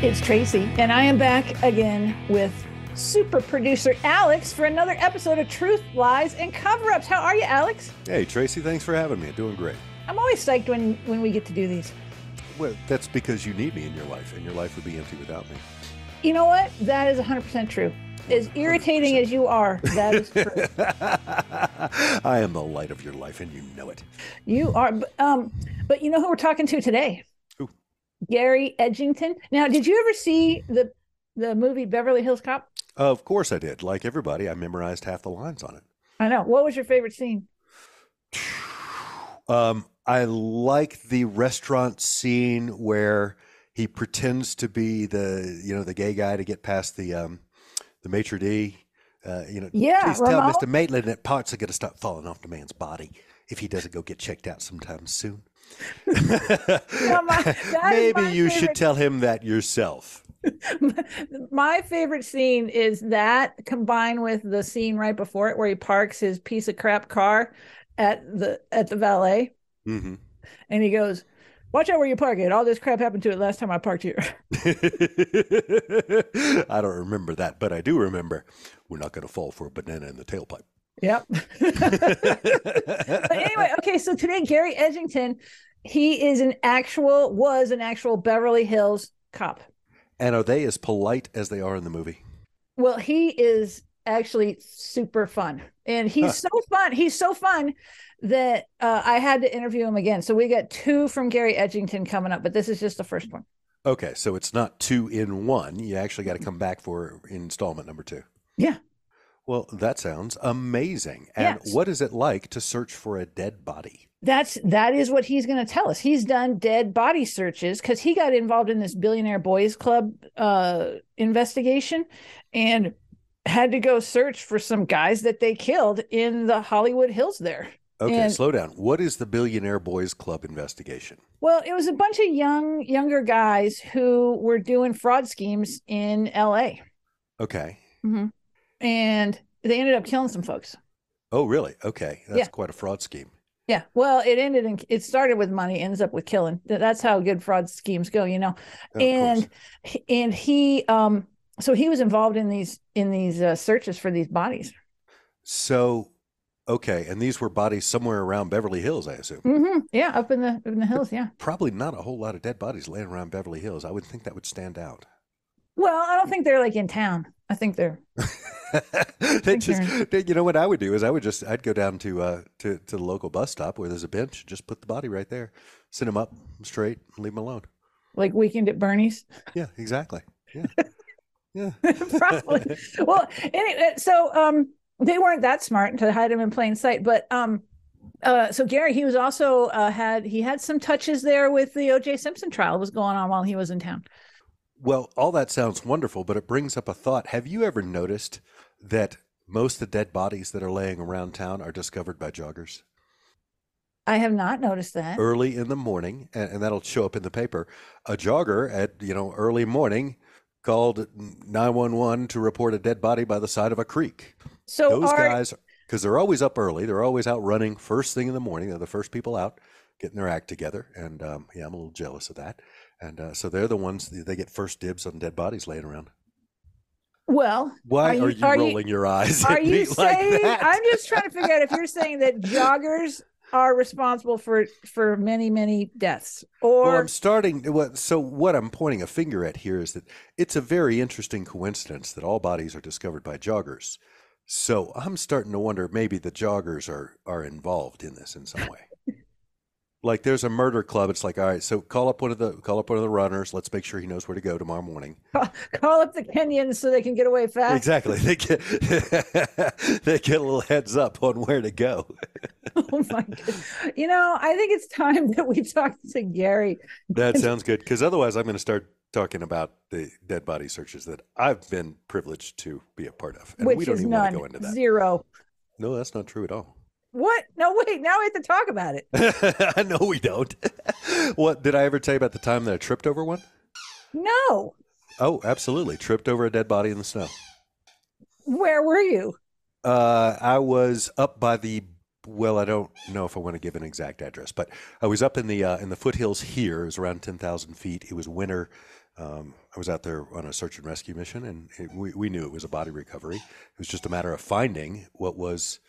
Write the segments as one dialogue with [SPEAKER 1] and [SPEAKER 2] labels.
[SPEAKER 1] It's Traci, and I am back again with super producer Alex for another episode of Truth, Lies, and Cover Ups. How are you, Alex?
[SPEAKER 2] Hey, Traci, thanks for having me. Doing great.
[SPEAKER 1] I'm always psyched when, when we get to do these.
[SPEAKER 2] Well, that's because you need me in your life, and your life would be empty without me.
[SPEAKER 1] You know what? That is 100% true. As irritating 100%. as you are, that is
[SPEAKER 2] true. I am the light of your life, and you know it.
[SPEAKER 1] You are. Um, but you know who we're talking to today? Gary Edgington. Now, did you ever see the the movie Beverly Hills Cop?
[SPEAKER 2] Of course I did. Like everybody, I memorized half the lines on it.
[SPEAKER 1] I know. What was your favorite scene?
[SPEAKER 2] Um, I like the restaurant scene where he pretends to be the you know the gay guy to get past the um, the maitre d. Uh, you know,
[SPEAKER 1] yeah,
[SPEAKER 2] please tell Mr. Maitland that parts are going to start falling off the man's body if he doesn't go get checked out sometime soon. my, Maybe you favorite. should tell him that yourself.
[SPEAKER 1] my favorite scene is that combined with the scene right before it where he parks his piece of crap car at the at the valet mm-hmm. and he goes watch out where you park it all this crap happened to it last time i parked here
[SPEAKER 2] i don't remember that but i do remember we're not going to fall for a banana in the tailpipe
[SPEAKER 1] Yep. but anyway, okay, so today Gary Edgington, he is an actual was an actual Beverly Hills cop.
[SPEAKER 2] And are they as polite as they are in the movie?
[SPEAKER 1] Well, he is actually super fun. And he's so fun. He's so fun that uh, I had to interview him again. So we got two from Gary Edgington coming up, but this is just the first one.
[SPEAKER 2] Okay, so it's not two in one. You actually got to come back for installment number two.
[SPEAKER 1] Yeah.
[SPEAKER 2] Well, that sounds amazing. And yes. what is it like to search for a dead body?
[SPEAKER 1] That's that is what he's going to tell us. He's done dead body searches because he got involved in this billionaire boys club uh, investigation and had to go search for some guys that they killed in the Hollywood Hills there.
[SPEAKER 2] Okay, and, slow down. What is the Billionaire Boys Club investigation?
[SPEAKER 1] Well, it was a bunch of young younger guys who were doing fraud schemes in L.A.
[SPEAKER 2] Okay.
[SPEAKER 1] Mm-hmm and they ended up killing some folks.
[SPEAKER 2] Oh, really? Okay, that's yeah. quite a fraud scheme.
[SPEAKER 1] Yeah. Well, it ended in it started with money, ends up with killing. That's how good fraud schemes go, you know. Oh, and and he um so he was involved in these in these uh, searches for these bodies.
[SPEAKER 2] So okay, and these were bodies somewhere around Beverly Hills, I assume.
[SPEAKER 1] Mm-hmm. Yeah, up in the in the hills, yeah.
[SPEAKER 2] Probably not a whole lot of dead bodies laying around Beverly Hills. I would think that would stand out.
[SPEAKER 1] Well, I don't think they're like in town. I think they're
[SPEAKER 2] they just, you know what I would do is I would just I'd go down to uh to to the local bus stop where there's a bench, just put the body right there, send him up straight, leave him alone.
[SPEAKER 1] Like weekend at Bernie's.
[SPEAKER 2] Yeah, exactly. Yeah, yeah.
[SPEAKER 1] Probably. well, anyway, so um, they weren't that smart to hide him in plain sight, but um, uh, so Gary, he was also uh, had he had some touches there with the O.J. Simpson trial was going on while he was in town.
[SPEAKER 2] Well, all that sounds wonderful, but it brings up a thought. Have you ever noticed that most of the dead bodies that are laying around town are discovered by joggers?
[SPEAKER 1] I have not noticed that.
[SPEAKER 2] Early in the morning, and, and that'll show up in the paper. A jogger at, you know, early morning called 911 to report a dead body by the side of a creek. So those are... guys, because they're always up early, they're always out running first thing in the morning. They're the first people out getting their act together. And um, yeah, I'm a little jealous of that. And uh, so they're the ones they get first dibs on dead bodies laying around.
[SPEAKER 1] Well,
[SPEAKER 2] why are you, are you are rolling
[SPEAKER 1] you,
[SPEAKER 2] your eyes?
[SPEAKER 1] Are you saying? Like I'm just trying to figure out if you're saying that joggers are responsible for for many many deaths, or
[SPEAKER 2] well, I'm starting. what So what I'm pointing a finger at here is that it's a very interesting coincidence that all bodies are discovered by joggers. So I'm starting to wonder maybe the joggers are are involved in this in some way like there's a murder club. It's like, all right, so call up one of the call up one of the runners. Let's make sure he knows where to go tomorrow morning.
[SPEAKER 1] Call, up the Kenyans so they can get away fast.
[SPEAKER 2] Exactly. They get they get a little heads up on where to go.
[SPEAKER 1] oh my god! You know, I think it's time that we talk to Gary.
[SPEAKER 2] That sounds good because otherwise, I'm going to start talking about the dead body searches that I've been privileged to be a part of,
[SPEAKER 1] and Which we don't even none. want to go into that. Zero.
[SPEAKER 2] No, that's not true at all.
[SPEAKER 1] What? No, wait. Now we have to talk about it.
[SPEAKER 2] no, we don't. what did I ever tell you about the time that I tripped over one?
[SPEAKER 1] No.
[SPEAKER 2] Oh, absolutely. Tripped over a dead body in the snow.
[SPEAKER 1] Where were you?
[SPEAKER 2] Uh, I was up by the well, I don't know if I want to give an exact address, but I was up in the uh, in the foothills here. It was around ten thousand feet. It was winter. Um, I was out there on a search and rescue mission, and it, we we knew it was a body recovery. It was just a matter of finding what was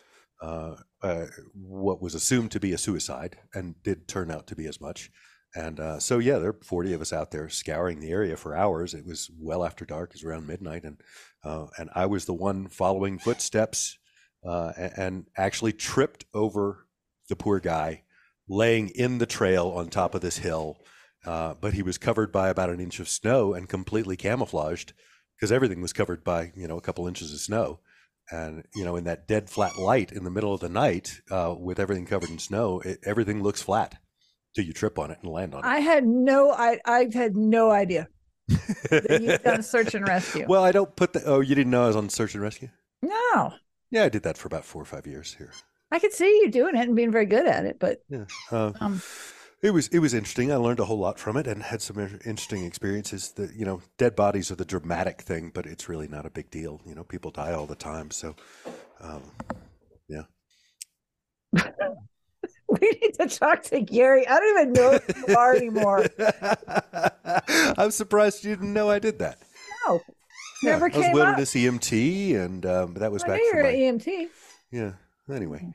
[SPEAKER 2] uh, uh, what was assumed to be a suicide, and did turn out to be as much. And uh, so, yeah, there are 40 of us out there scouring the area for hours. It was well after dark, it was around midnight. And, uh, and I was the one following footsteps uh, and, and, actually tripped over the poor guy laying in the trail on top of this hill. Uh, but he was covered by about an inch of snow and completely camouflaged because everything was covered by, you know, a couple inches of snow. And, you know, in that dead flat light in the middle of the night uh, with everything covered in snow, it, everything looks flat till you trip on it and land on it.
[SPEAKER 1] I had no, I I've had no idea that you've done search and rescue.
[SPEAKER 2] Well, I don't put the. Oh, you didn't know I was on search and rescue?
[SPEAKER 1] No.
[SPEAKER 2] Yeah, I did that for about four or five years here.
[SPEAKER 1] I could see you doing it and being very good at it, but
[SPEAKER 2] yeah, uh, um, it was it was interesting. I learned a whole lot from it and had some interesting experiences. That you know, dead bodies are the dramatic thing, but it's really not a big deal. You know, people die all the time, so um, yeah.
[SPEAKER 1] We need to talk to Gary. I don't even know who you are anymore.
[SPEAKER 2] I'm surprised you didn't know I did that.
[SPEAKER 1] No,
[SPEAKER 2] yeah,
[SPEAKER 1] never came
[SPEAKER 2] I was
[SPEAKER 1] wilderness
[SPEAKER 2] EMT, and um, that was
[SPEAKER 1] I
[SPEAKER 2] back.
[SPEAKER 1] You're
[SPEAKER 2] my,
[SPEAKER 1] EMT.
[SPEAKER 2] Yeah. Anyway,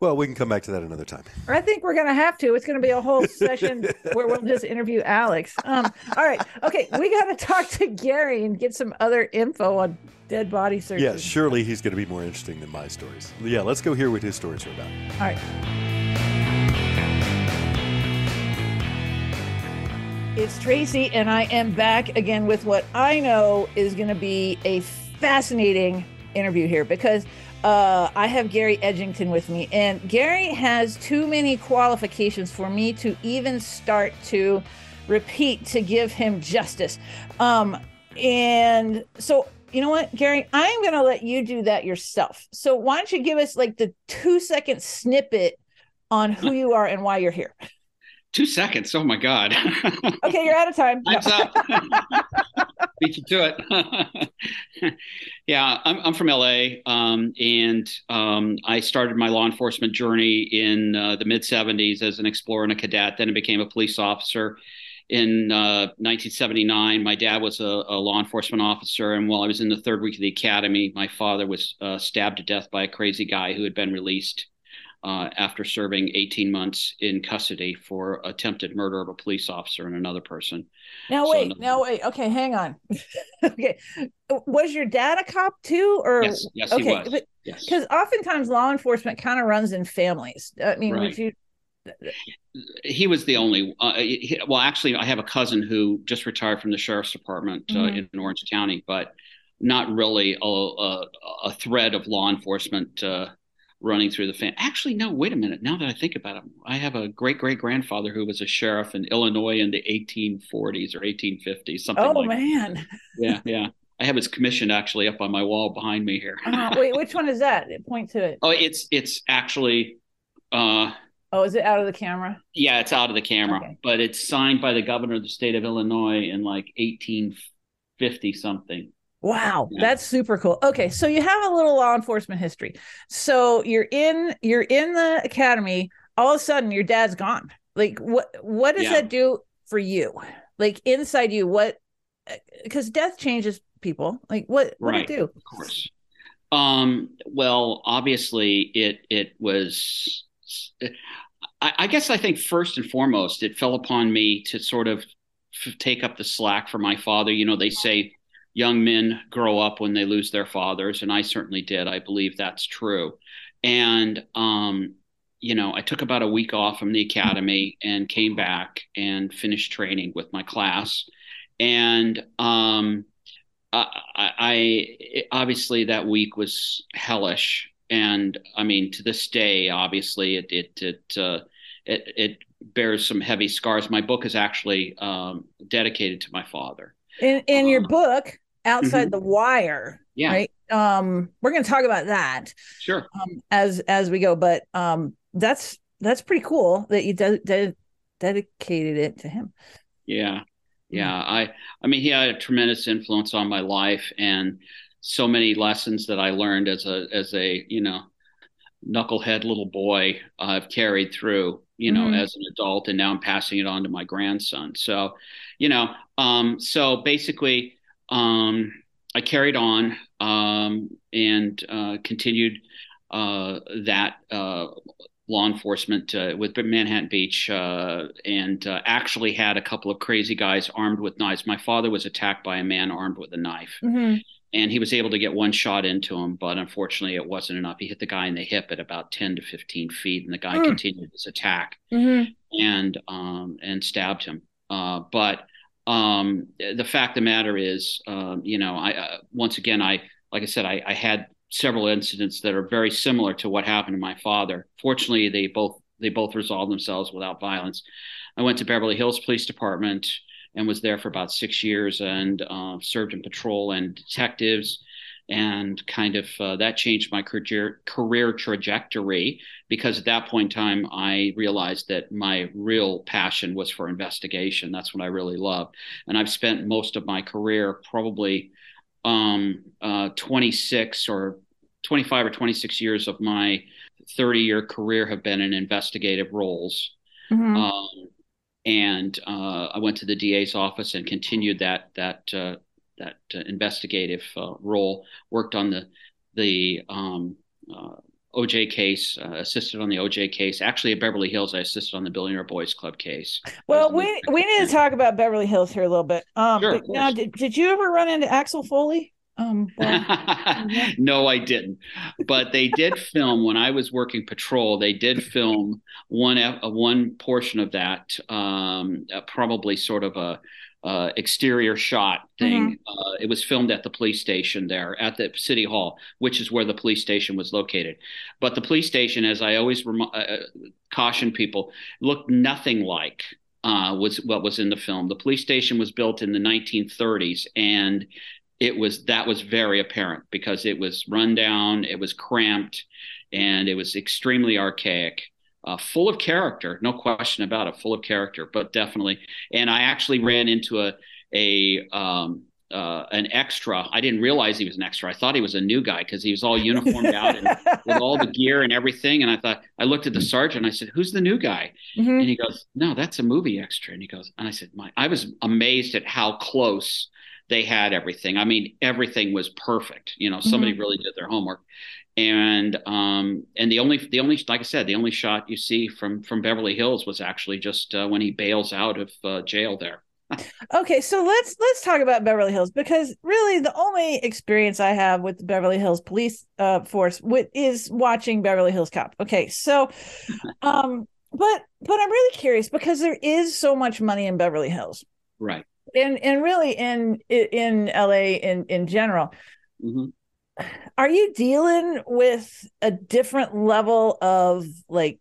[SPEAKER 2] well, we can come back to that another time.
[SPEAKER 1] I think we're going to have to. It's going to be a whole session where we'll just interview Alex. Um, all right. Okay. We got to talk to Gary and get some other info on dead body searches.
[SPEAKER 2] Yeah, surely he's going to be more interesting than my stories. Yeah, let's go hear what his stories are about.
[SPEAKER 1] All right. It's Traci, and I am back again with what I know is going to be a fascinating interview here because uh, I have Gary Edgington with me, and Gary has too many qualifications for me to even start to repeat to give him justice. Um, and so, you know what, Gary, I'm going to let you do that yourself. So, why don't you give us like the two second snippet on who you are and why you're here?
[SPEAKER 3] Two seconds. Oh my God.
[SPEAKER 1] okay, you're out of time.
[SPEAKER 3] Time's no. up. Beat you to it. yeah, I'm, I'm from LA, um, and um, I started my law enforcement journey in uh, the mid 70s as an explorer and a cadet. Then I became a police officer. In uh, 1979, my dad was a, a, law enforcement officer, and while I was in the third week of the academy, my father was uh, stabbed to death by a crazy guy who had been released uh, after serving 18 months in custody for attempted murder of a police officer and another person.
[SPEAKER 1] Now wait, so, now wait. Okay, hang on. okay, was your dad a cop too, or
[SPEAKER 3] yes, yes okay, he was.
[SPEAKER 1] Because yes. oftentimes law enforcement kind of runs in families. I mean, right. you
[SPEAKER 3] he was the only uh, he, well actually i have a cousin who just retired from the sheriff's department uh, mm-hmm. in orange county but not really a, a, a thread of law enforcement uh, running through the family. Actually, no, wait a minute. Now that I think about it, I have a great great grandfather who was a sheriff in Illinois in the 1840s or 1850s, something like oh, like
[SPEAKER 1] man.
[SPEAKER 3] That. Yeah, yeah. I have his commission actually up on my wall behind me here.
[SPEAKER 1] uh, wait, which one is that? Point to it.
[SPEAKER 3] Oh, it's it's actually uh
[SPEAKER 1] Oh, is it out of the camera?
[SPEAKER 3] Yeah, it's out of the camera, okay. but it's signed by the governor of the state of Illinois in like 1850 something.
[SPEAKER 1] Wow, yeah. that's super cool. Okay, so you have a little law enforcement history. So you're in you're in the academy. All of a sudden, your dad's gone. Like, what what does yeah. that do for you? Like inside you, what? Because death changes people. Like, what what right.
[SPEAKER 3] do
[SPEAKER 1] it do?
[SPEAKER 3] Of course. Um. Well, obviously, it it was. I, I guess I think first and foremost, it fell upon me to sort of take up the slack for my father. You know, they say young men grow up when they lose their fathers, and I certainly did. I believe that's true. And, um, you know, I took about a week off from the academy and came back and finished training with my class. And um, I, I obviously that week was hellish. And I mean, to this day, obviously, it it it uh, it, it bears some heavy scars. My book is actually um, dedicated to my father.
[SPEAKER 1] In in your um, book, outside mm-hmm. the wire, yeah. right? Um, we're going to talk about that,
[SPEAKER 3] sure,
[SPEAKER 1] um, as as we go. But um, that's that's pretty cool that you de- de- dedicated it to him.
[SPEAKER 3] Yeah, yeah. I I mean, he had a tremendous influence on my life, and so many lessons that I learned as a as a you know knucklehead little boy I've carried through you know mm-hmm. as an adult and now I'm passing it on to my grandson so you know um so basically um I carried on um and uh continued uh that uh law enforcement uh, with Manhattan Beach uh, and uh, actually had a couple of crazy guys armed with knives. My father was attacked by a man armed with a knife. Mm-hmm and he was able to get one shot into him, but unfortunately, it wasn't enough. He hit the guy in the hip at about ten to fifteen feet, and the guy mm. continued his attack mm-hmm. and um, and stabbed him. Uh, but um, the fact of the matter is, um, you know, I uh, once again, I like I said, I, I, had several incidents that are very similar to what happened to my father. Fortunately, they both they both resolved themselves without violence. I went to Beverly Hills Police Department and was there for about six years and uh, served in patrol and detectives and kind of uh, that changed my career career trajectory because at that point in time I realized that my real passion was for investigation. That's what I really love, and I've spent most of my career probably um, uh, 26 or 25 or 26 years of my 30 year career have been in investigative roles. Mm-hmm. Um, and uh, I went to the DA's office and continued that that uh, that uh, investigative uh, role. Worked on the the um, uh, OJ case, uh, assisted on the OJ case. Actually, at Beverly Hills, I assisted on the Billionaire Boys Club case.
[SPEAKER 1] Well, we we need to talk about Beverly Hills here a little bit. Um, sure, now, did, did you ever run into Axel Foley? Um,
[SPEAKER 3] no, I didn't. But they did film when I was working patrol. They did film one uh, one portion of that, um, uh, probably sort of a uh, exterior shot thing. Mm-hmm. Uh, it was filmed at the police station there at the city hall, which is where the police station was located. But the police station, as I always rem- uh, uh caution people, looked nothing like uh, was what was in the film. The police station was built in the 1930s, and it was that was very apparent because it was run down, it was cramped, and it was extremely archaic. Uh, full of character, no question about it, full of character, but definitely. And I actually ran into a a um, uh, an extra. I didn't realize he was an extra. I thought he was a new guy because he was all uniformed out and with all the gear and everything. And I thought I looked at the sergeant. I said, "Who's the new guy?" Mm-hmm. And he goes, "No, that's a movie extra." And he goes, and I said, "My," I was amazed at how close they had everything. I mean, everything was perfect. You know, somebody mm-hmm. really did their homework. And um, and the only the only like I said, the only shot you see from from Beverly Hills was actually just uh, when he bails out of uh, jail there.
[SPEAKER 1] okay, so let's let's talk about Beverly Hills because really the only experience I have with the Beverly Hills Police uh, Force with, is watching Beverly Hills Cop. Okay, so, um, but but I'm really curious because there is so much money in Beverly Hills,
[SPEAKER 3] right?
[SPEAKER 1] and and really in in LA in in general. Mm-hmm. Are you dealing with a different level of like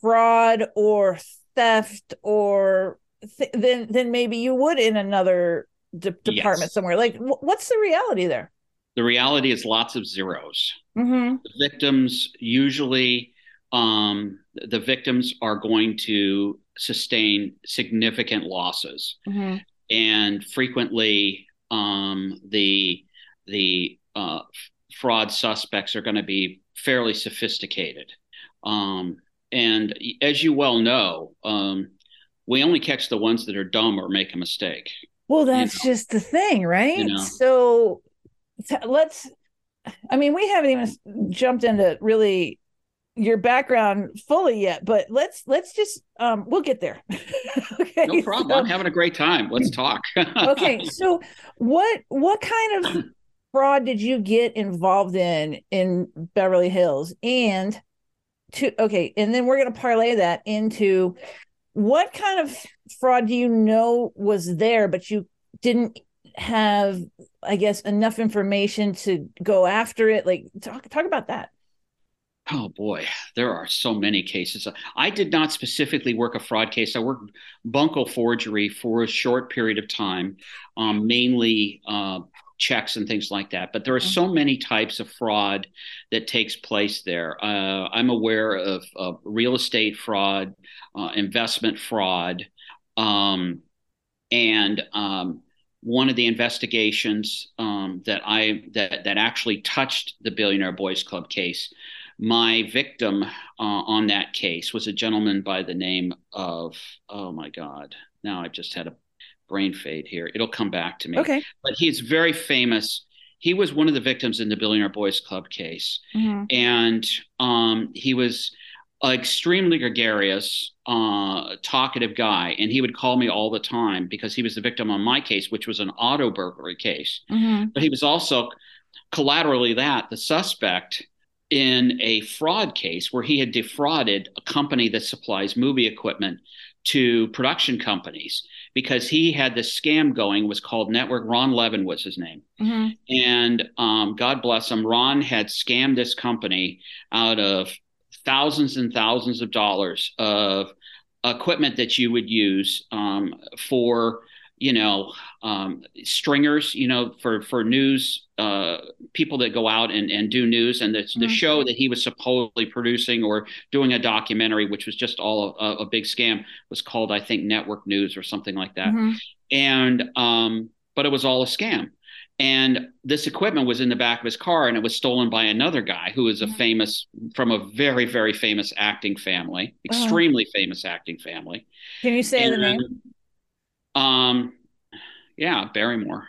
[SPEAKER 1] fraud or theft or th- than than maybe you would in another de- department yes. somewhere? Like, w- what's the reality there?
[SPEAKER 3] The reality is lots of zeros. Mm-hmm. The victims usually, um, the victims are going to sustain significant losses. Mm-hmm and frequently um, the the uh, fraud suspects are going to be fairly sophisticated. Um, and as you well know, um, we only catch the ones that are dumb or make a mistake.
[SPEAKER 1] Well, that's you know? just the thing, right? You know? So t- let's. I mean, we haven't even jumped into really your background fully yet, but let's let's just um we'll get there.
[SPEAKER 3] okay. No problem. So, I'm having a great time. Let's talk.
[SPEAKER 1] okay. So what what kind of fraud did you get involved in in Beverly Hills? And to okay, and then we're gonna parlay that into what kind of fraud do you know was there, but you didn't have, I guess, enough information to go after it? Like talk talk about that.
[SPEAKER 3] Oh boy, there are so many cases. I did not specifically work a fraud case. I worked bunco forgery for a short period of time, um, mainly uh, checks and things like that. But there are so many types of fraud that takes place there. Uh, I'm aware of, of, real estate fraud, uh, investment fraud, um, and um, one of the investigations um, that I that that actually touched the Billionaire Boys Club case my victim uh, on that case was a gentleman by the name of, oh my God, now I've just had a brain fade here. It'll come back to me.
[SPEAKER 1] Okay.
[SPEAKER 3] But he's very famous. He was one of the victims in the Billionaire Boys Club case. Mm-hmm. And um, he was an extremely gregarious, uh, talkative guy. And he would call me all the time because he was the victim on my case, which was an auto burglary case. Mm-hmm. But he was also collaterally that the suspect in a fraud case where he had defrauded a company that supplies movie equipment to production companies because he had this scam going was called network ron levin was his name mm-hmm. and um, god bless him ron had scammed this company out of thousands and thousands of dollars of equipment that you would use um, for you know um, stringers you know for for news uh, people that go out and, and do news and the, mm-hmm. the show that he was supposedly producing or doing a documentary which was just all a, a big scam was called i think network news or something like that mm-hmm. and um, but it was all a scam and this equipment was in the back of his car and it was stolen by another guy who is a mm-hmm. famous from a very very famous acting family oh. extremely oh. famous acting family
[SPEAKER 1] can you say and, the name
[SPEAKER 3] um, yeah, Barrymore.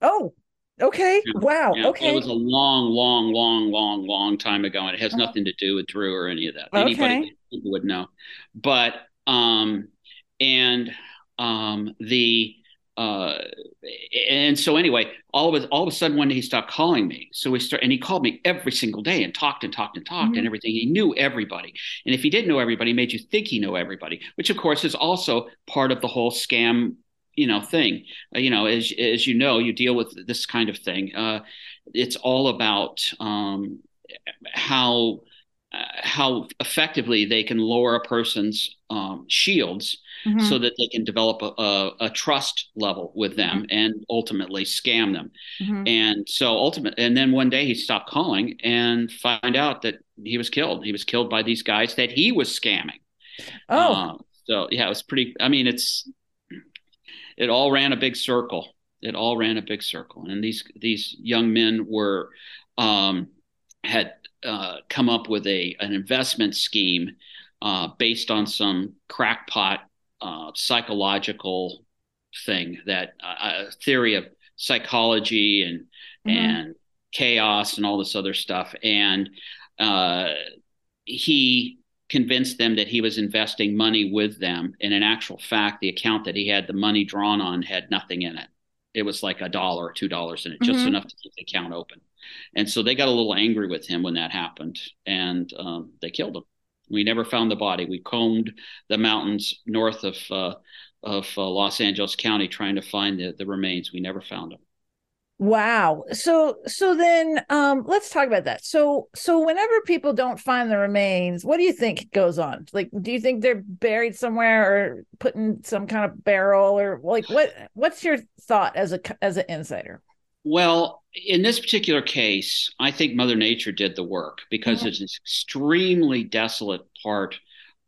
[SPEAKER 1] Oh, okay. Yeah, wow. Yeah. Okay.
[SPEAKER 3] It was a long, long, long, long, long time ago, and it has uh-huh. nothing to do with Drew or any of that. Okay. Anybody would know. But um, and um, the uh, and so anyway, all of a, all of a sudden one day he stopped calling me. So we start, and he called me every single day and talked and talked and talked mm-hmm. and everything. He knew everybody, and if he didn't know everybody, he made you think he knew everybody, which of course is also part of the whole scam, you know, thing. Uh, you know, as as you know, you deal with this kind of thing. Uh, it's all about um, how uh, how effectively they can lower a person's um, shields mm-hmm. so that they can develop a, a, a trust level with them mm-hmm. and ultimately scam them. Mm-hmm. And so ultimately, and then one day he stopped calling and find out that he was killed. He was killed by these guys that he was scamming.
[SPEAKER 1] Oh, uh,
[SPEAKER 3] so yeah, it was pretty. I mean, it's it all ran a big circle. It all ran a big circle, and these these young men were um, had uh, come up with a an investment scheme uh, based on some crackpot uh, psychological thing that uh, a theory of psychology and mm-hmm. and chaos and all this other stuff. And uh, he convinced them that he was investing money with them. And in actual fact the account that he had the money drawn on had nothing in it. It was like a dollar or two dollars in it mm-hmm. just enough to keep the account open. And so they got a little angry with him when that happened. And um, they killed him we never found the body. We combed the mountains north of uh, of uh, Los Angeles County trying to find the, the remains. We never found them.
[SPEAKER 1] Wow. So so then um let's talk about that. So so whenever people don't find the remains, what do you think goes on? Like do you think they're buried somewhere or put in some kind of barrel or like what what's your thought as a as an insider?
[SPEAKER 3] Well, in this particular case, I think Mother Nature did the work because mm-hmm. it's an extremely desolate part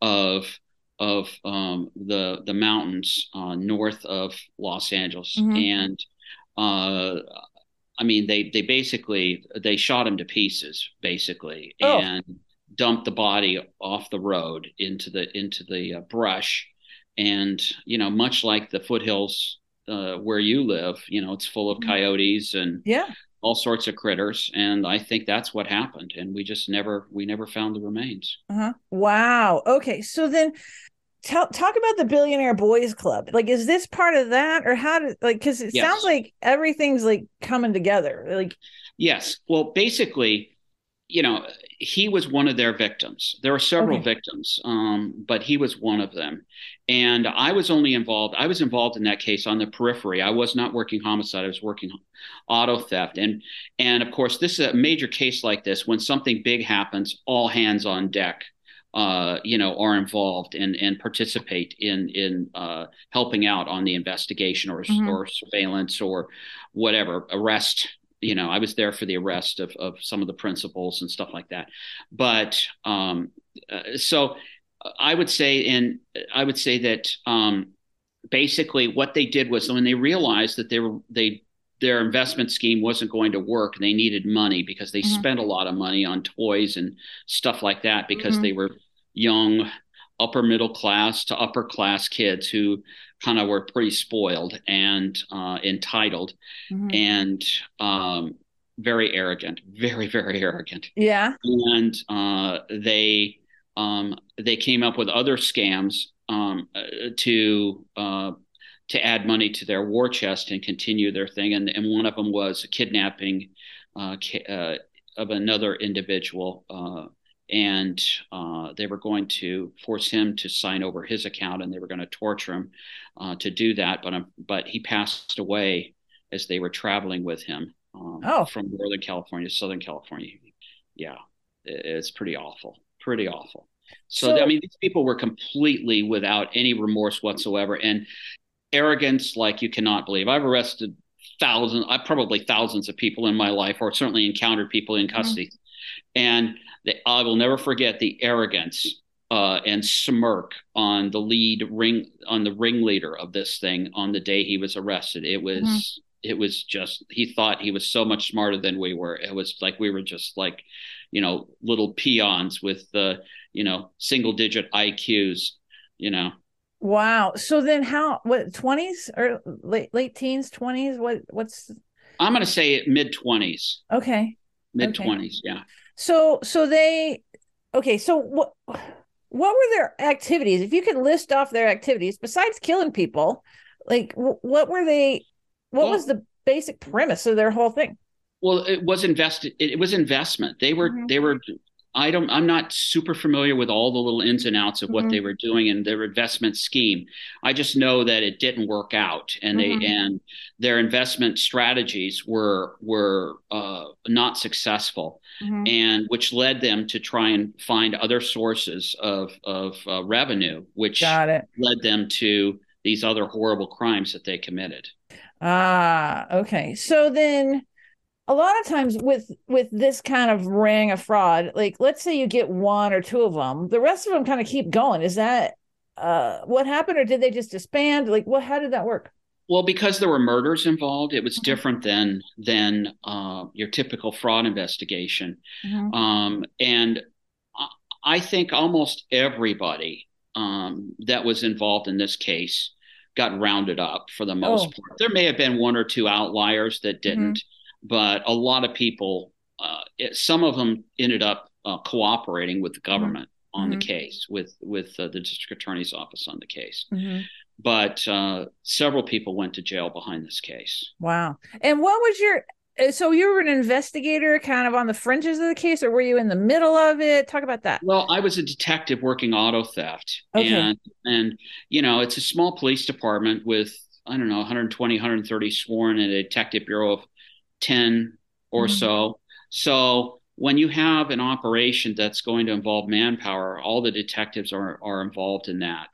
[SPEAKER 3] of of um, the the mountains uh, north of Los Angeles, mm-hmm. and uh, I mean they they basically they shot him to pieces basically oh. and dumped the body off the road into the into the uh, brush, and you know much like the foothills uh, where you live, you know, it's full of mm-hmm. coyotes and
[SPEAKER 1] yeah,
[SPEAKER 3] all sorts of critters, and I think that's what happened. And we just never we never found the remains.
[SPEAKER 1] Uh-huh. Wow. Okay, so then tell talk about the billionaire boys club like is this part of that or how did like because it yes. sounds like everything's like coming together like
[SPEAKER 3] yes well basically you know, he was one of their victims. There were several okay. victims, um, but he was one of them. And I was only involved, I was involved in that case on the periphery. I was not working homicide, I was working auto theft. And, and of course, this is a major case like this. When something big happens, all hands on deck. Uh, you know, are involved and and participate in in uh, helping out on the investigation or mm-hmm. or surveillance or whatever arrest you know, I was there for the arrest of, of some of the principals and stuff like that. But um, uh, so I would say, and I would say that um, basically what they did was when they realized that they were they their investment scheme wasn't going to work and they needed money because they mm-hmm. spent a lot of money on toys and stuff like that because mm-hmm. they were young upper middle class to upper class kids who kind of were pretty spoiled and uh, entitled mm-hmm. and um, very arrogant, very very arrogant.
[SPEAKER 1] Yeah,
[SPEAKER 3] and uh, they um, they came up with other scams um, uh, to uh, to add money to their war chest and continue their thing. And, and one of them was kidnapping uh, uh, of another individual and uh, they were going to force him to sign over his account, and they were going to torture him uh, to do that. But um, but he passed away as they were traveling with him um, oh. from Northern California to Southern California. Yeah, it's pretty awful, pretty awful. So, so I mean, these people were completely without any remorse whatsoever, and arrogance like you cannot believe. I've arrested thousands, I probably thousands of people in my life, or certainly encountered people in mm-hmm. custody. Mm-hmm. And the, I will never forget the arrogance uh, and smirk on the lead ring on the ringleader of this thing on the day he was arrested. It was mm-hmm. it was just he thought he was so much smarter than we were. It was like we were just like you know little peons with the you know single digit IQs. You know.
[SPEAKER 1] Wow. So then how what 20s or late late teens, 20s? What what's
[SPEAKER 3] I'm going to say mid 20s.
[SPEAKER 1] Okay.
[SPEAKER 3] Mid 20s, okay. yeah.
[SPEAKER 1] So so they okay, so what what were their activities? If you could list off their activities besides killing people, like what were they what well, was the basic premise of their whole thing?
[SPEAKER 3] Well, it was invested it, was investment. They were mm-hmm. they were I don't I'm not super familiar with all the little ins and outs of what mm-hmm. they were doing and their investment scheme. I just know that it didn't work out and mm-hmm. they and their investment strategies were were uh, not successful mm-hmm. and which led them to try and find other sources of of uh, revenue which led them to these other horrible crimes that they committed.
[SPEAKER 1] Ah, okay. So then a lot of times with with this kind of ring of fraud like let's say you get one or two of them the rest of them kind of keep going is that uh what happened or did they just disband like what how did that work
[SPEAKER 3] well because there were murders involved it was mm-hmm. different than than uh, your typical fraud investigation mm-hmm. um, and i think almost everybody um, that was involved in this case got rounded up for the most oh. part there may have been one or two outliers that didn't mm-hmm but a lot of people, uh, it, some of them ended up uh, cooperating with the mm-hmm. government mm-hmm. on the case, with with uh, the district attorney's office on the case. Mm-hmm. But uh, several people went to jail behind this case.
[SPEAKER 1] Wow! And what was your uh, so you were an investigator kind of on the fringes of the case or were you in the middle of it talk about that
[SPEAKER 3] well i was a detective working auto theft okay. and and you know it's a small police department with i don't know 120 130 sworn and a detective bureau of 10 or mm-hmm. so. So when you have an operation that's going to involve manpower, all the detectives are, are involved in that.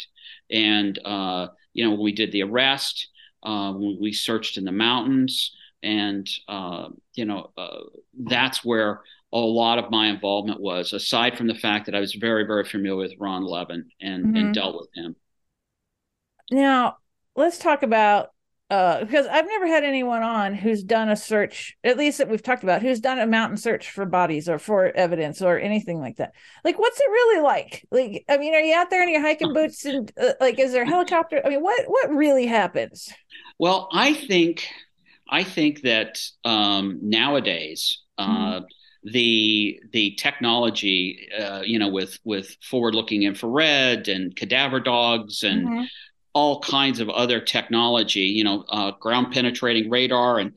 [SPEAKER 3] And, uh, you know, we did the arrest, uh, we searched in the mountains, and, uh, you know, uh, that's where a lot of my involvement was, aside from the fact that I was very, very familiar with Ron Levin and, mm-hmm. and dealt with him.
[SPEAKER 1] Now, let's talk about uh because I've never had anyone on who's done a search, at least that we've talked about, who's done a mountain search for bodies or for evidence or anything like that. Like, what's it really like? Like, I mean, are you out there in your hiking boots and uh, like, is there a helicopter? I mean, what what really happens?
[SPEAKER 3] Well, I think I think that um, nowadays. Uh, mm-hmm the the technology uh, you know with with forward looking infrared and cadaver dogs and mm-hmm all kinds of other technology, you know, uh, ground penetrating radar and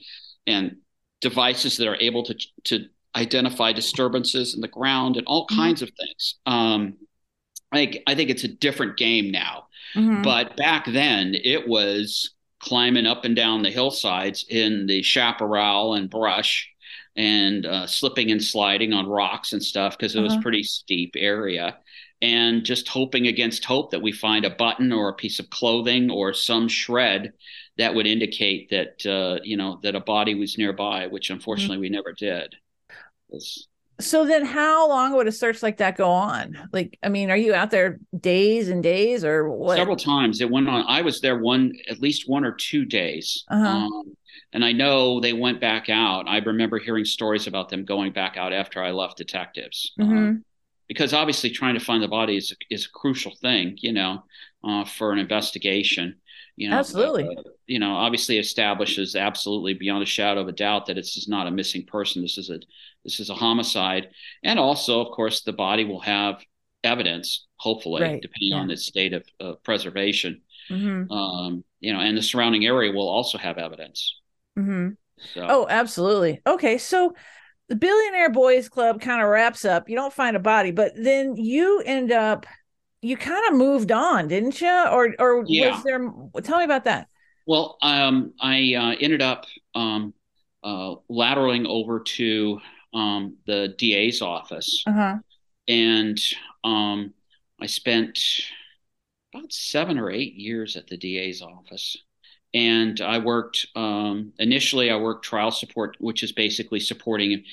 [SPEAKER 3] and devices that are able to to identify disturbances in the ground and all mm-hmm. kinds of things. Um, I, I think it's a different game now. Mm-hmm. But back then, it was climbing up and down the hillsides in the chaparral and brush and uh, slipping and sliding on rocks and stuff because it uh-huh. was pretty steep area and just hoping against hope that we find a button or a piece of clothing or some shred that would indicate that uh, you know that a body was nearby which mm-hmm. unfortunately mm-hmm. we never did
[SPEAKER 1] so then how long would a search like that go on like i mean are you out there days and days or what
[SPEAKER 3] several times it went on i was there one at least one or two days uh-huh. um, and i know they went back out i remember hearing stories about them going back out after i left detectives mm-hmm. um, because obviously trying to find the body is, is a crucial thing you know uh, for an investigation you know
[SPEAKER 1] absolutely uh,
[SPEAKER 3] you know obviously establishes absolutely beyond a shadow of a doubt that this is not a missing person this is a this is a homicide. And also, of course, the body will have evidence, hopefully, right. depending yeah. on its state of, of preservation. Mm-hmm. Um, you know, and the surrounding area will also have evidence.
[SPEAKER 1] Mm-hmm. So. Oh, absolutely. Okay, so the Billionaire Boys Club kind of wraps up. You don't find a body, but then you end up. You kind of moved on, didn't you? Or, or yeah. was there? Tell me about that.
[SPEAKER 3] Well, um, I uh, ended up um, uh, lateraling over to um, the DA's office, uh-huh. and um, I spent about seven or eight years at the DA's office. And I worked um, initially. I worked trial support, which is basically supporting,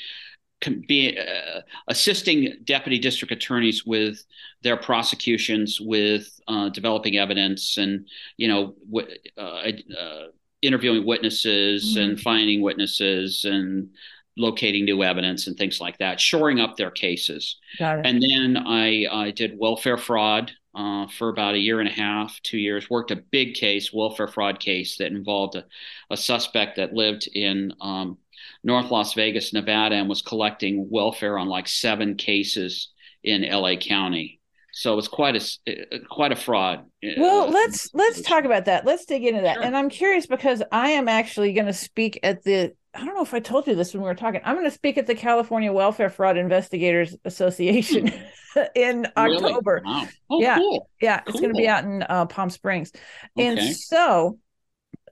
[SPEAKER 3] be, uh, assisting deputy district attorneys with their prosecutions, with uh, developing evidence, and you know, w- uh, uh, interviewing witnesses mm-hmm. and finding witnesses and locating new evidence and things like that, shoring up their cases. And then I, I did welfare fraud uh, for about a year and a half, two years, worked a big case, welfare fraud case that involved a, a suspect that lived in um, North Las Vegas, Nevada, and was collecting welfare on like seven cases in LA County. So it's quite a quite a fraud.
[SPEAKER 1] Uh, well, let's let's talk about that. Let's dig into that. Sure. And I'm curious because I am actually going to speak at the I don't know if I told you this when we were talking. I'm going to speak at the California Welfare Fraud Investigators Association hmm. in October. Really? Wow. Oh, yeah, cool. yeah, cool. it's going to be out in uh, Palm Springs. Okay. And so,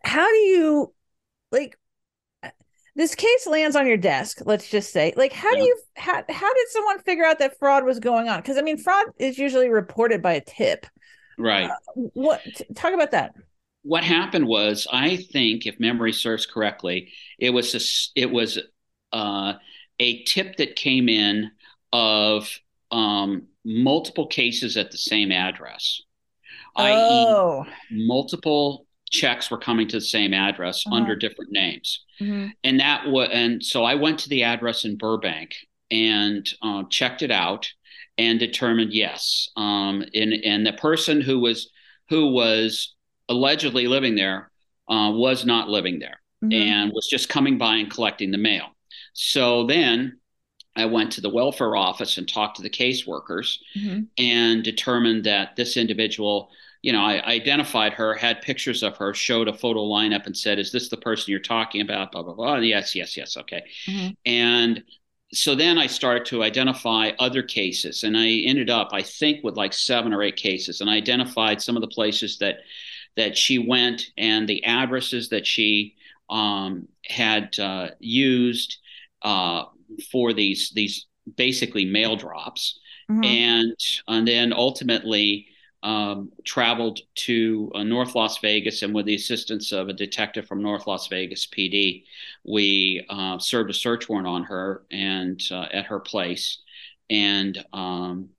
[SPEAKER 1] how do you like? This case lands on your desk. Let's just say, like, how yeah. do you how how did someone figure out that fraud was going on? Because I mean, fraud is usually reported by a tip.
[SPEAKER 3] Right. Uh,
[SPEAKER 1] what? Talk about that
[SPEAKER 3] what happened was, I think, if memory serves correctly, it was a, it was uh, a tip that came in of um, multiple cases at the same address, oh. i.e., multiple checks were coming to the same address uh-huh. under different names, mm-hmm. and that was and so I went to the address in Burbank and uh, checked it out and determined yes, um, and and the person who was who was allegedly living there uh, was not living there mm-hmm. and was just coming by and collecting the mail. So then I went to the welfare office and talked to the caseworkers mm-hmm. and determined that this individual, you know, I identified her, had pictures of her, showed a photo lineup, and said, "Is this the person you're talking about?" Blah blah blah. Yes, yes, yes. Okay. Mm-hmm. And so then I started to identify other cases, and I ended up, I think, with like seven or eight cases, and I identified some of the places that that she went and the addresses that she um, had uh, used uh, for these these basically mail drops, mm-hmm. and and then ultimately um, traveled to uh, North Las Vegas, and with the assistance of a detective from North Las Vegas PD, we uh, served a search warrant on her and uh, at her place, and um,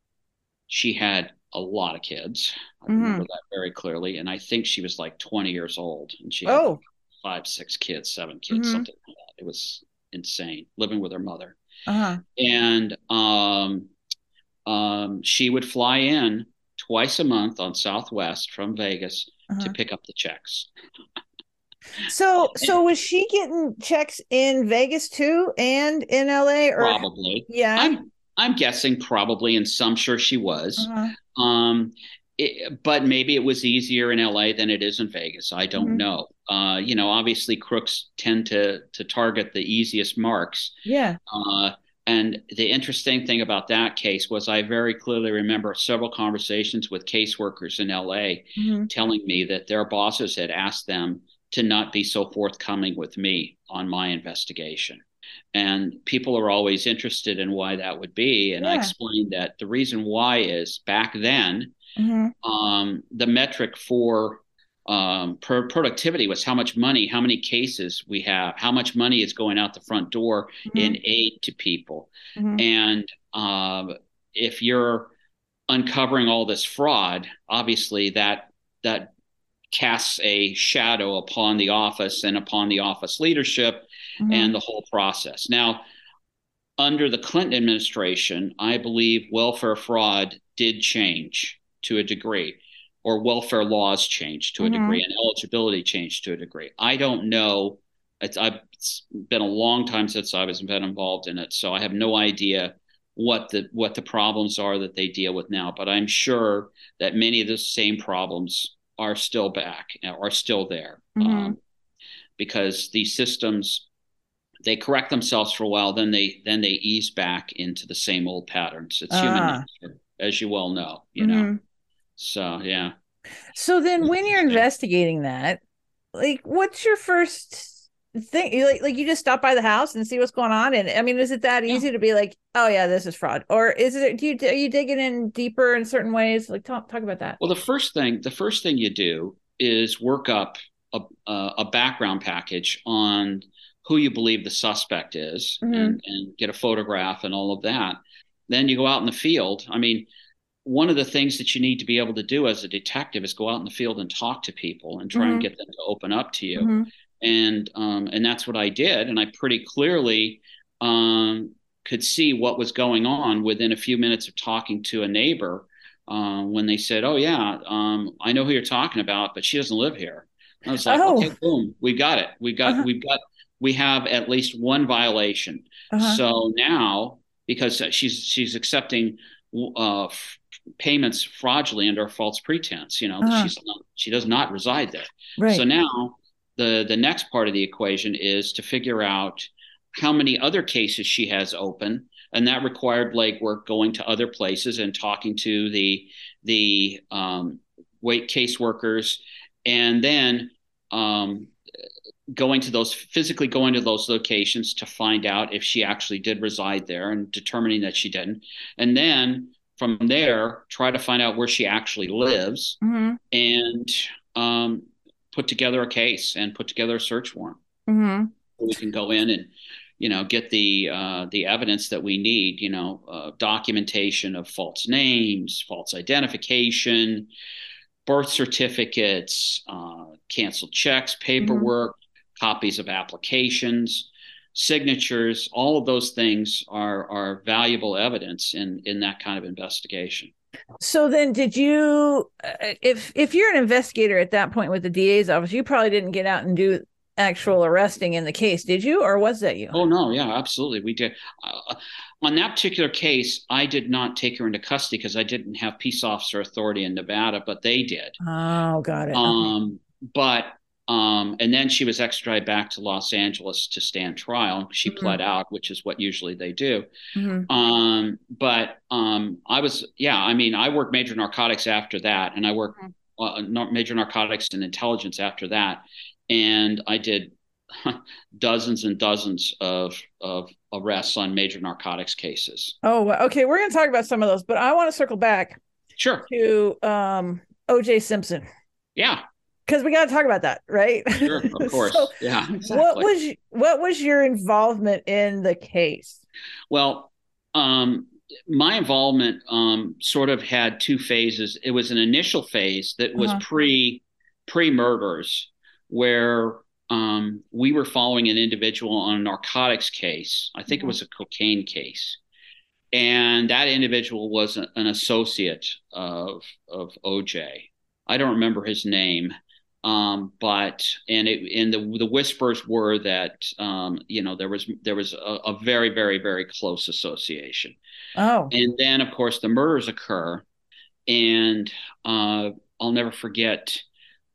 [SPEAKER 3] she had a lot of kids. I mm-hmm. remember that very clearly. And I think she was like 20 years old and she had oh. five, six kids, seven kids, mm-hmm. something like that. It was insane living with her mother. Uh-huh. And um, um, she would fly in twice a month on Southwest from Vegas uh-huh. to pick up the checks.
[SPEAKER 1] so so was she getting checks in Vegas too and in LA or
[SPEAKER 3] probably
[SPEAKER 1] yeah
[SPEAKER 3] I'm I'm guessing probably and some sure she was uh-huh. Um, it, but maybe it was easier in LA than it is in Vegas. I don't mm-hmm. know. Uh, you know, obviously crooks tend to to target the easiest marks.
[SPEAKER 1] Yeah.
[SPEAKER 3] Uh, And the interesting thing about that case was I very clearly remember several conversations with caseworkers in LA mm-hmm. telling me that their bosses had asked them to not be so forthcoming with me on my investigation. And people are always interested in why that would be. And yeah. I explained that the reason why is back then, mm-hmm. um, the metric for um, per productivity was how much money, how many cases we have, how much money is going out the front door mm-hmm. in aid to people. Mm-hmm. And um, if you're uncovering all this fraud, obviously that that casts a shadow upon the office and upon the office leadership mm-hmm. and the whole process. Now, under the Clinton administration, I believe welfare fraud did change to a degree, or welfare laws changed to mm-hmm. a degree, and eligibility changed to a degree. I don't know. It's, I've, it's been a long time since I was been involved in it, so I have no idea what the what the problems are that they deal with now. But I'm sure that many of the same problems are still back, are still there, mm-hmm. um, because these systems they correct themselves for a while, then they then they ease back into the same old patterns. It's human ah. nature, as you well know. You mm-hmm. know, so yeah.
[SPEAKER 1] So then, when you're investigating that, like, what's your first thing? Like, like you just stop by the house and see what's going on. And I mean, is it that easy yeah. to be like, oh yeah, this is fraud, or is it? Do you are you digging in deeper in certain ways? Like, talk talk about that.
[SPEAKER 3] Well, the first thing, the first thing you do is work up a, a background package on who you believe the suspect is mm-hmm. and, and get a photograph and all of that. Then you go out in the field. I mean, one of the things that you need to be able to do as a detective is go out in the field and talk to people and try mm-hmm. and get them to open up to you. Mm-hmm. And um, and that's what I did. And I pretty clearly um, could see what was going on within a few minutes of talking to a neighbor uh, when they said, "Oh yeah, um, I know who you're talking about, but she doesn't live here." I was like, oh. "Okay, boom, we got it. We got uh-huh. we've got we have at least one violation. Uh-huh. So now, because she's she's accepting uh, f- payments fraudulently under false pretense, you know, uh-huh. she's not, she does not reside there. Right. So now, the the next part of the equation is to figure out how many other cases she has open, and that required legwork, going to other places and talking to the the um, weight caseworkers, and then um, going to those physically going to those locations to find out if she actually did reside there and determining that she didn't and then from there try to find out where she actually lives mm-hmm. and um, put together a case and put together a search warrant mm-hmm. we can go in and you know get the uh, the evidence that we need you know uh, documentation of false names false identification birth certificates uh, canceled checks mm-hmm. paperwork copies of applications, signatures, all of those things are are valuable evidence in in that kind of investigation.
[SPEAKER 1] So then did you uh, if if you're an investigator at that point with the DA's office, you probably didn't get out and do actual arresting in the case, did you or was that you?
[SPEAKER 3] Oh no, yeah, absolutely. We did. Uh, on that particular case, I did not take her into custody because I didn't have peace officer authority in Nevada, but they did.
[SPEAKER 1] Oh, got it.
[SPEAKER 3] Um, okay. but um, and then she was extradited back to Los Angeles to stand trial. She mm-hmm. pled out, which is what usually they do. Mm-hmm. Um, but um, I was, yeah, I mean, I worked major narcotics after that, and I worked mm-hmm. uh, major narcotics and intelligence after that, and I did dozens and dozens of of arrests on major narcotics cases.
[SPEAKER 1] Oh, okay. We're going to talk about some of those, but I want to circle back.
[SPEAKER 3] Sure.
[SPEAKER 1] To um, O.J. Simpson.
[SPEAKER 3] Yeah
[SPEAKER 1] because we got to talk about that, right?
[SPEAKER 3] Sure, of course. so yeah.
[SPEAKER 1] Exactly. What was what was your involvement in the case?
[SPEAKER 3] Well, um, my involvement um, sort of had two phases. It was an initial phase that was uh-huh. pre pre murders, where um, we were following an individual on a narcotics case. I think it was a cocaine case, and that individual was an associate of of OJ. I don't remember his name, um, but and it and the the whispers were that um, you know there was there was a, a, very very very close association.
[SPEAKER 1] Oh,
[SPEAKER 3] and then of course the murders occur, and uh, I'll never forget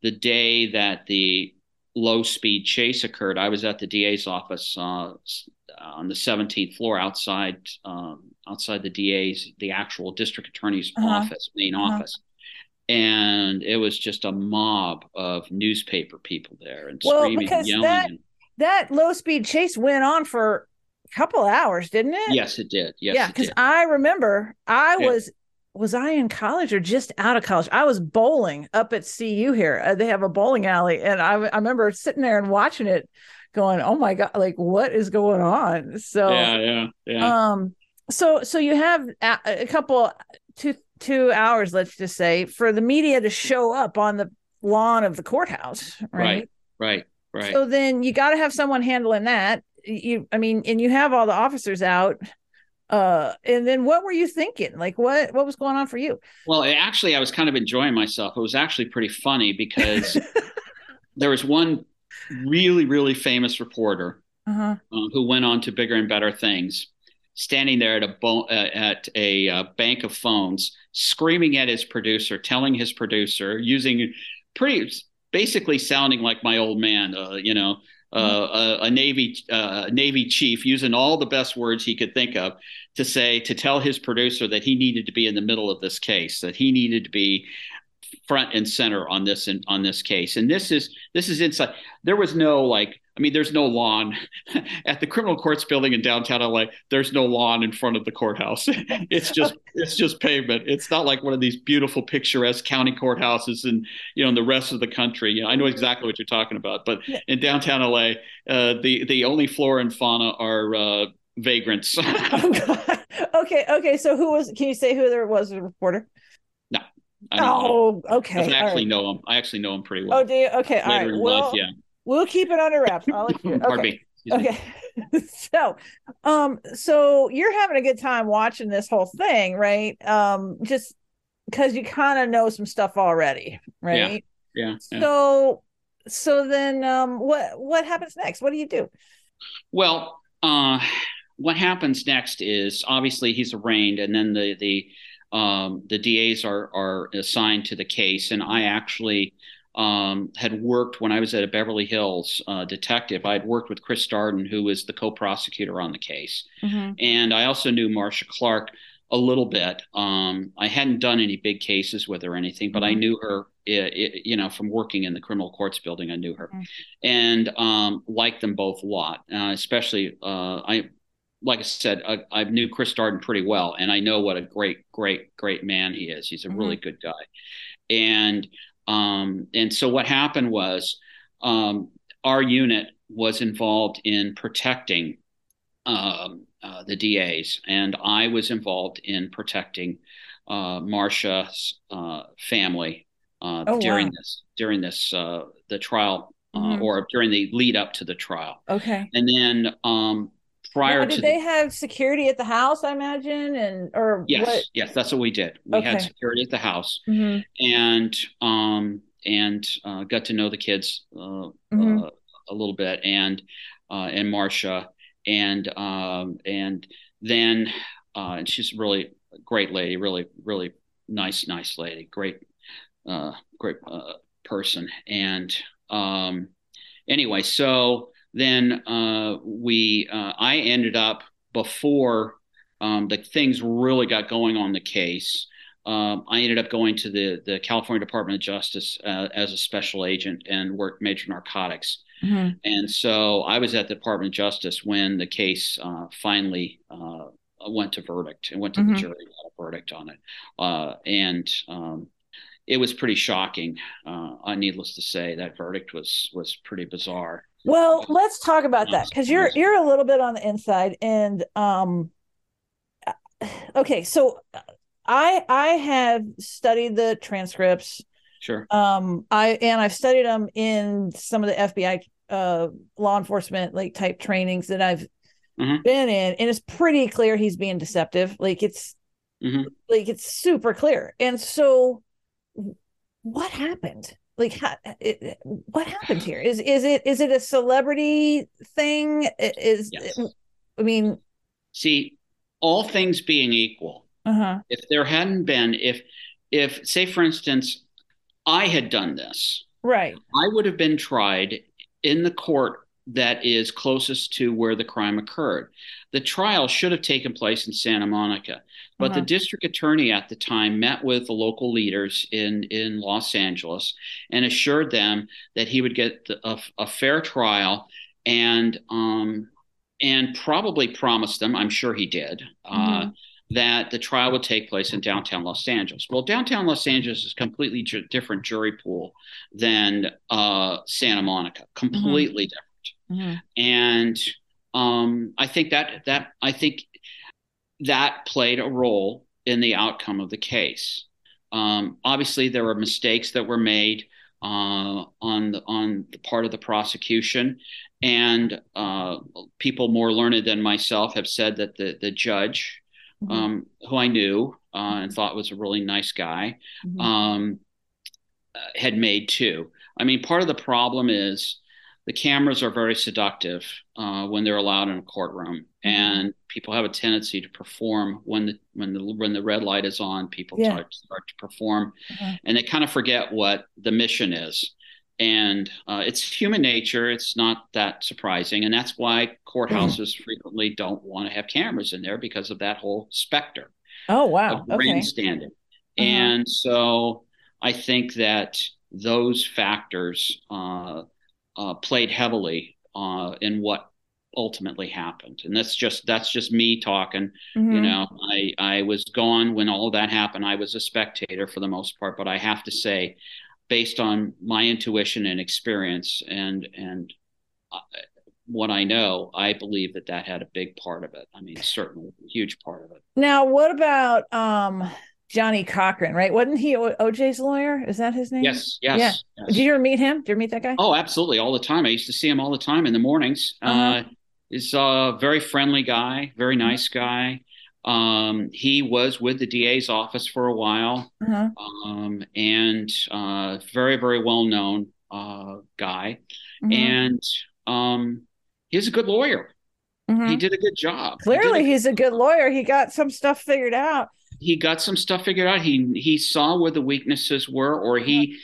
[SPEAKER 3] the day that the low speed chase occurred. I was at the DA's office. Uh, on the 17th floor outside um, outside the DA's, the actual district attorney's uh-huh. office, main uh-huh. office. And it was just a mob of newspaper people there and well, screaming and yelling.
[SPEAKER 1] That, that low speed chase went on for a couple hours, didn't it?
[SPEAKER 3] Yes, it did. Yes,
[SPEAKER 1] yeah, because I remember I yeah. was was I in college or just out of college? I was bowling up at CU here. Uh, they have a bowling alley, and I, I remember sitting there and watching it, going, "Oh my god, like what is going on?" So
[SPEAKER 3] yeah, yeah, yeah.
[SPEAKER 1] Um, so so you have a, a couple two two hours, let's just say, for the media to show up on the lawn of the courthouse,
[SPEAKER 3] right? Right, right, right.
[SPEAKER 1] So then you got to have someone handling that. You, I mean, and you have all the officers out uh and then what were you thinking like what what was going on for you
[SPEAKER 3] well actually i was kind of enjoying myself it was actually pretty funny because there was one really really famous reporter uh-huh. uh, who went on to bigger and better things standing there at a bo- uh, at a uh, bank of phones screaming at his producer telling his producer using pretty basically sounding like my old man uh, you know uh, a, a, Navy uh, Navy chief using all the best words he could think of to say to tell his producer that he needed to be in the middle of this case, that he needed to be front and center on this and on this case. And this is this is inside. There was no like I mean, there's no lawn at the criminal courts building in downtown LA. There's no lawn in front of the courthouse. it's just it's just pavement. It's not like one of these beautiful picturesque county courthouses and you know in the rest of the country. You know, I know exactly what you're talking about. But in downtown LA, uh, the the only flora and fauna are uh, vagrants.
[SPEAKER 1] oh, okay, okay. So who was? Can you say who there was a reporter?
[SPEAKER 3] No.
[SPEAKER 1] oh, okay.
[SPEAKER 3] I actually right. know him. I actually know him pretty well.
[SPEAKER 1] Oh, do you? Okay, Later all right. Well, life, yeah. We'll keep it under wraps. I'll let you. Okay. Okay. so, um, so you're having a good time watching this whole thing, right? Um, just because you kind of know some stuff already,
[SPEAKER 3] right? Yeah. yeah.
[SPEAKER 1] So, so then, um, what what happens next? What do you do?
[SPEAKER 3] Well, uh, what happens next is obviously he's arraigned, and then the the um, the DAs are are assigned to the case, and I actually um, had worked when I was at a Beverly Hills uh, detective. I had worked with Chris Darden, who was the co-prosecutor on the case, mm-hmm. and I also knew Marcia Clark a little bit. Um, I hadn't done any big cases with her or anything, but mm-hmm. I knew her, it, it, you know, from working in the criminal courts building. I knew her, mm-hmm. and um, liked them both a lot. Uh, especially, uh, I, like I said, I, I, knew Chris Darden pretty well, and I know what a great, great, great man he is. He's a really mm-hmm. good guy, and um, and so what happened was um, our unit was involved in protecting um, uh, the DAs, and I was involved in protecting uh, Marcia's uh, family uh, oh, during wow. this during this uh, the trial uh, mm-hmm. or during the lead up to the trial.
[SPEAKER 1] Okay,
[SPEAKER 3] and then um, prior
[SPEAKER 1] now, did
[SPEAKER 3] to
[SPEAKER 1] they the, have security at the house i imagine and or
[SPEAKER 3] yes
[SPEAKER 1] what?
[SPEAKER 3] yes that's what we did we okay. had security at the house mm-hmm. and um and uh, got to know the kids uh, mm-hmm. uh, a little bit and uh, and marcia and um and then uh and she's really great lady really really nice nice lady great uh great uh person and um anyway so then uh, we uh, I ended up before um, the things really got going on the case. Um, I ended up going to the the California Department of Justice uh, as a special agent and worked major narcotics. Mm-hmm. And so I was at the Department of Justice when the case uh, finally uh, went to verdict and went to mm-hmm. the jury got a verdict on it. Uh, and um, it was pretty shocking. Uh, needless to say, that verdict was was pretty bizarre.
[SPEAKER 1] Well, let's talk about that because you're you're a little bit on the inside, and um, okay, so I I have studied the transcripts.
[SPEAKER 3] Sure.
[SPEAKER 1] Um, I and I've studied them in some of the FBI uh law enforcement like type trainings that I've mm-hmm. been in, and it's pretty clear he's being deceptive. Like it's mm-hmm. like it's super clear, and so what happened? Like how, it, eh, eh, eh, what happened here is is it is it a celebrity thing is yes. i mean
[SPEAKER 3] see all things being equal uh-huh. if there hadn't been if if say for instance i had done this
[SPEAKER 1] right
[SPEAKER 3] i would have been tried in the court that is closest to where the crime occurred. The trial should have taken place in Santa Monica, but uh-huh. the district attorney at the time met with the local leaders in, in Los Angeles and assured them that he would get a, a fair trial and um, and probably promised them, I'm sure he did, uh, mm-hmm. that the trial would take place in downtown Los Angeles. Well, downtown Los Angeles is a completely ju- different jury pool than uh, Santa Monica, completely mm-hmm. different. Mm-hmm. And um, I think that that I think that played a role in the outcome of the case. Um, obviously, there were mistakes that were made uh, on the, on the part of the prosecution, and uh, people more learned than myself have said that the the judge, mm-hmm. um, who I knew uh, and thought was a really nice guy, mm-hmm. um, uh, had made too. I mean, part of the problem is the cameras are very seductive uh, when they're allowed in a courtroom, mm-hmm. and people have a tendency to perform when the when the when the red light is on. People yeah. start, start to perform, mm-hmm. and they kind of forget what the mission is. And uh, it's human nature. It's not that surprising, and that's why courthouses mm-hmm. frequently don't want to have cameras in there because of that whole specter.
[SPEAKER 1] Oh wow!
[SPEAKER 3] Okay. Uh-huh. and so I think that those factors. Uh, uh, played heavily uh, in what ultimately happened. And that's just that's just me talking mm-hmm. you know. I i was gone when all that happened. I was a spectator for the most part but i have to say based on my intuition and experience and and uh, what i know i believe that that had a big part of it. I mean certainly a huge part of it.
[SPEAKER 1] Now what about um Johnnie Cochran, right? Wasn't he OJ's lawyer? Is that his name?
[SPEAKER 3] Yes, yes. Yeah. Yes.
[SPEAKER 1] Did you ever meet him? Did you ever meet that guy?
[SPEAKER 3] Oh, absolutely, all the time. I used to see him all the time in the mornings. Uh-huh. Uh, he's a very friendly guy, very mm-hmm. nice guy. Um, he was with the DA's office for a while, uh-huh. um, and uh, very, very well known uh, guy. Mm-hmm. And um, he's a good lawyer. Mm-hmm. He did a good job.
[SPEAKER 1] Clearly, he he's a good lawyer. He got some stuff figured out
[SPEAKER 3] he got some stuff figured out. He he saw where the weaknesses were, or he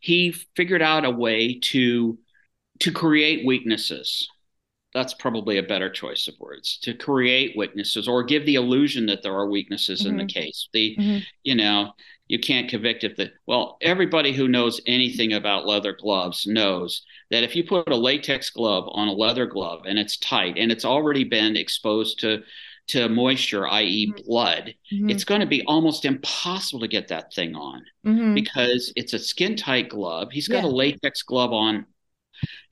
[SPEAKER 3] he figured out a way to to create weaknesses. That's probably a better choice of words. To create weaknesses, or give the illusion that there are weaknesses mm-hmm. in the mm-hmm. case. The mm-hmm. you know you can't convict if the well everybody who knows anything about leather gloves knows that if you put a latex glove on a leather glove and it's tight and it's already been exposed to to moisture, i.e., mm-hmm. blood, mm-hmm. it's going to be almost impossible to get that thing on mm-hmm. because it's a skin tight glove. He's got yeah. a latex glove on,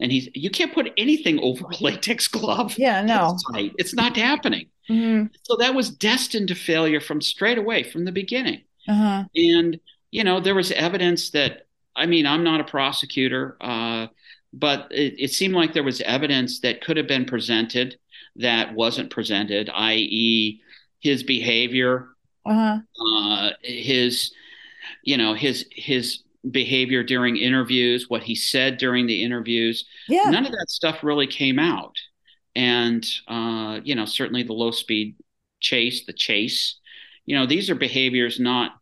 [SPEAKER 3] and he's you can't put anything over a latex glove.
[SPEAKER 1] Yeah, no,
[SPEAKER 3] it's, not happening. Mm-hmm. So that was destined to failure from straight away from the beginning. Uh-huh. And you know there was evidence that I mean I'm not a prosecutor. Uh, but it, it, seemed like there was evidence that could have been presented that wasn't presented, i.e., his behavior, uh-huh. uh, his, you know, his his behavior during interviews, what he said during the interviews. Yeah. None of that stuff really came out, and uh, you know, certainly the low speed chase, the chase, you know, these are behaviors not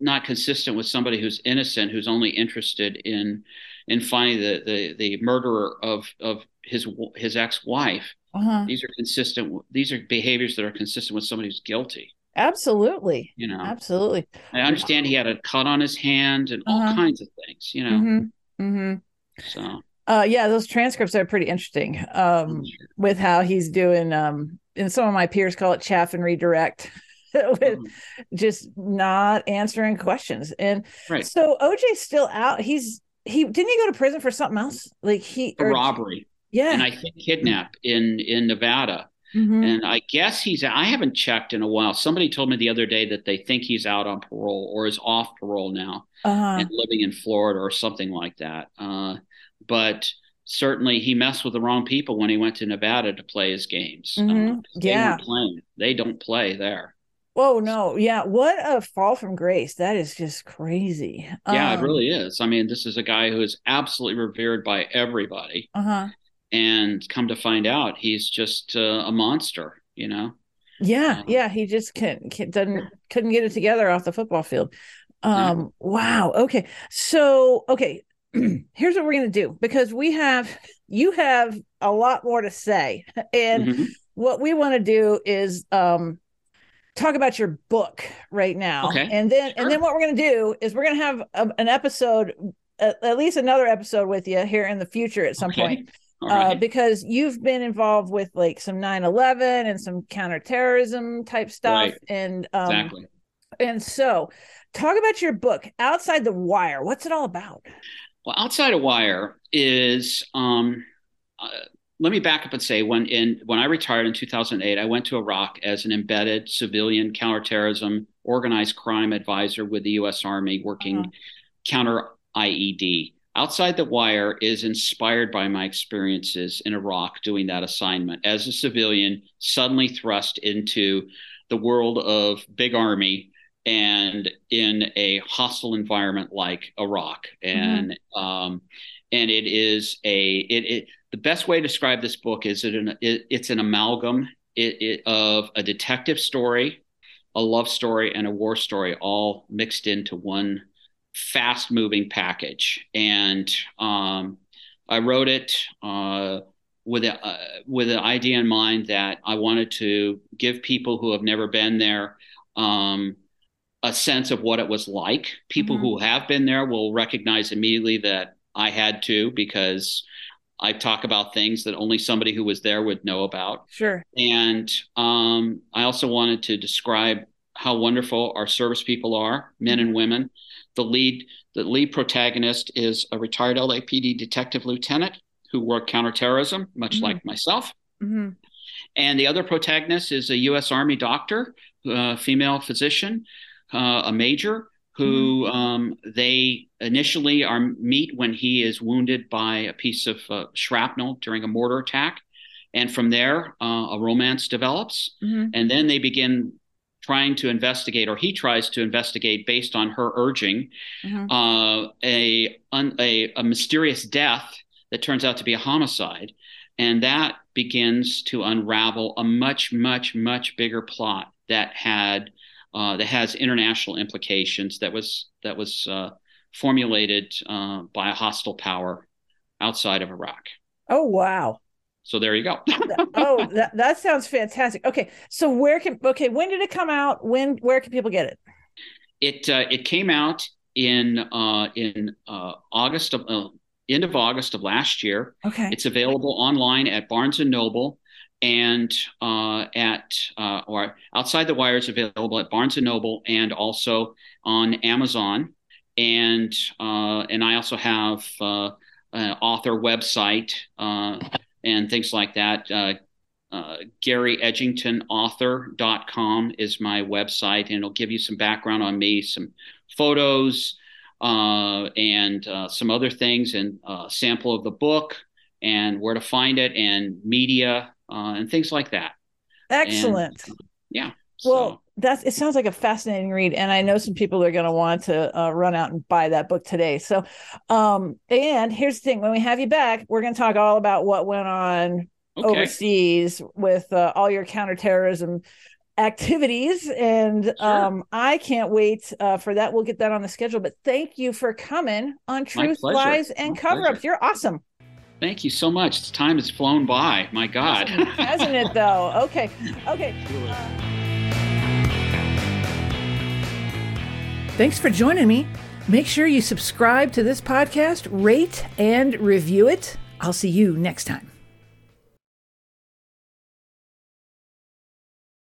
[SPEAKER 3] not consistent with somebody who's innocent, who's only interested in in finding the the, the murderer of of his his ex wife. Uh-huh. These are consistent. These are behaviors that are consistent with somebody who's guilty.
[SPEAKER 1] Absolutely.
[SPEAKER 3] You know,
[SPEAKER 1] absolutely.
[SPEAKER 3] I understand he had a cut on his hand and all uh-huh. kinds of things. You know. Mm-hmm. Mm-hmm.
[SPEAKER 1] So. Uh, yeah, those transcripts are pretty interesting. Um, sure. with how he's doing. Um, and some of my peers call it chaff and redirect. with mm-hmm. just not answering questions. And right. so OJ's still out. He's he didn't he go to prison for something else? Like he
[SPEAKER 3] or, robbery.
[SPEAKER 1] Yeah.
[SPEAKER 3] And I think kidnap in in Nevada. Mm-hmm. And I guess he's I haven't checked in a while. Somebody told me the other day that they think he's out on parole or is off parole now uh-huh. and living in Florida or something like that. Uh, but certainly he messed with the wrong people when he went to Nevada to play his games.
[SPEAKER 1] Mm-hmm. Uh, yeah.
[SPEAKER 3] Playing. They don't play there.
[SPEAKER 1] Oh no, yeah. What a fall from grace. That is just crazy.
[SPEAKER 3] Yeah, um, it really is. I mean, this is a guy who is absolutely revered by everybody. Uh-huh. And come to find out, he's just uh, a monster, you know.
[SPEAKER 1] Yeah, um, yeah, he just can't, can't doesn't couldn't get it together off the football field. Um yeah. wow. Okay. So, okay, here's what we're going to do because we have you have a lot more to say and mm-hmm. what we want to do is um talk about your book right now
[SPEAKER 3] okay.
[SPEAKER 1] and then sure. and then what we're going to do is we're going to have a, an episode at, at, least another episode with you here in the future at some okay. point uh, because you've been involved with like some 9-11 and some counterterrorism type stuff right. and um, exactly and so talk about your book outside the wire what's it all about
[SPEAKER 3] well outside the wire is um, uh, let me back up and say when in when I retired in 2008, I went to Iraq as an embedded civilian counterterrorism organized crime advisor with the U.S. Army, working uh-huh. counter IED. Outside the Wire is inspired by my experiences in Iraq doing that assignment as a civilian, suddenly thrust into the world of big army and in a hostile environment like Iraq. And mm-hmm. um, and it is a it, it the best way to describe this book is it, an, it it's an amalgam it, it, of a detective story, a love story, and a war story all mixed into one fast moving package. And um, I wrote it uh, with a, uh, with an idea in mind that I wanted to give people who have never been there. Um, a sense of what it was like. People mm-hmm. who have been there will recognize immediately that I had to because I talk about things that only somebody who was there would know about.
[SPEAKER 1] Sure.
[SPEAKER 3] And um, I also wanted to describe how wonderful our service people are, men and women. The lead, the lead protagonist is a retired LAPD detective lieutenant who worked counterterrorism, much mm-hmm. like myself. Mm-hmm. And the other protagonist is a U.S. Army doctor, uh, female physician, uh, a major who mm-hmm. um, they initially are meet when he is wounded by a piece of uh, shrapnel during a mortar attack, and from there uh, a romance develops, mm-hmm. and then they begin trying to investigate, or he tries to investigate based on her urging, mm-hmm. uh, a, a a mysterious death that turns out to be a homicide, and that begins to unravel a much much much bigger plot that had uh, that has international implications that was that was uh, formulated uh, by a hostile power outside of Iraq.
[SPEAKER 1] Oh wow!
[SPEAKER 3] So there you go.
[SPEAKER 1] oh, that, that sounds fantastic. Okay, so where can okay when did it come out? When where can people get it?
[SPEAKER 3] It uh, it came out in uh, in uh, August of end of August of last year.
[SPEAKER 1] Okay,
[SPEAKER 3] it's available online at Barnes and Noble and uh, at uh, or outside the wires available at Barnes and Noble and also on Amazon. And uh, and I also have uh, an author website uh, and things like that. Uh, GaryEdgingtonAuthor.com is my website, and it'll give you some background on me, some photos, and some other things, and a sample of the book, and where to find it, and media uh, and things like that.
[SPEAKER 1] Excellent.
[SPEAKER 3] And, yeah.
[SPEAKER 1] Well, so. that's it. Sounds like a fascinating read, and I know some people are going to want to uh, run out and buy that book today. So, um, and here's the thing: when we have you back, we're going to talk all about what went on okay. overseas with uh, all your counterterrorism activities and sure. um, i can't wait uh, for that we'll get that on the schedule but thank you for coming on truth lies and cover ups you're awesome
[SPEAKER 3] Thank you so much. Time has flown by. My God.
[SPEAKER 1] Hasn't it, though? Okay. Okay. Thanks for joining me. Make sure you subscribe to this podcast, rate, and review it. I'll see you next time.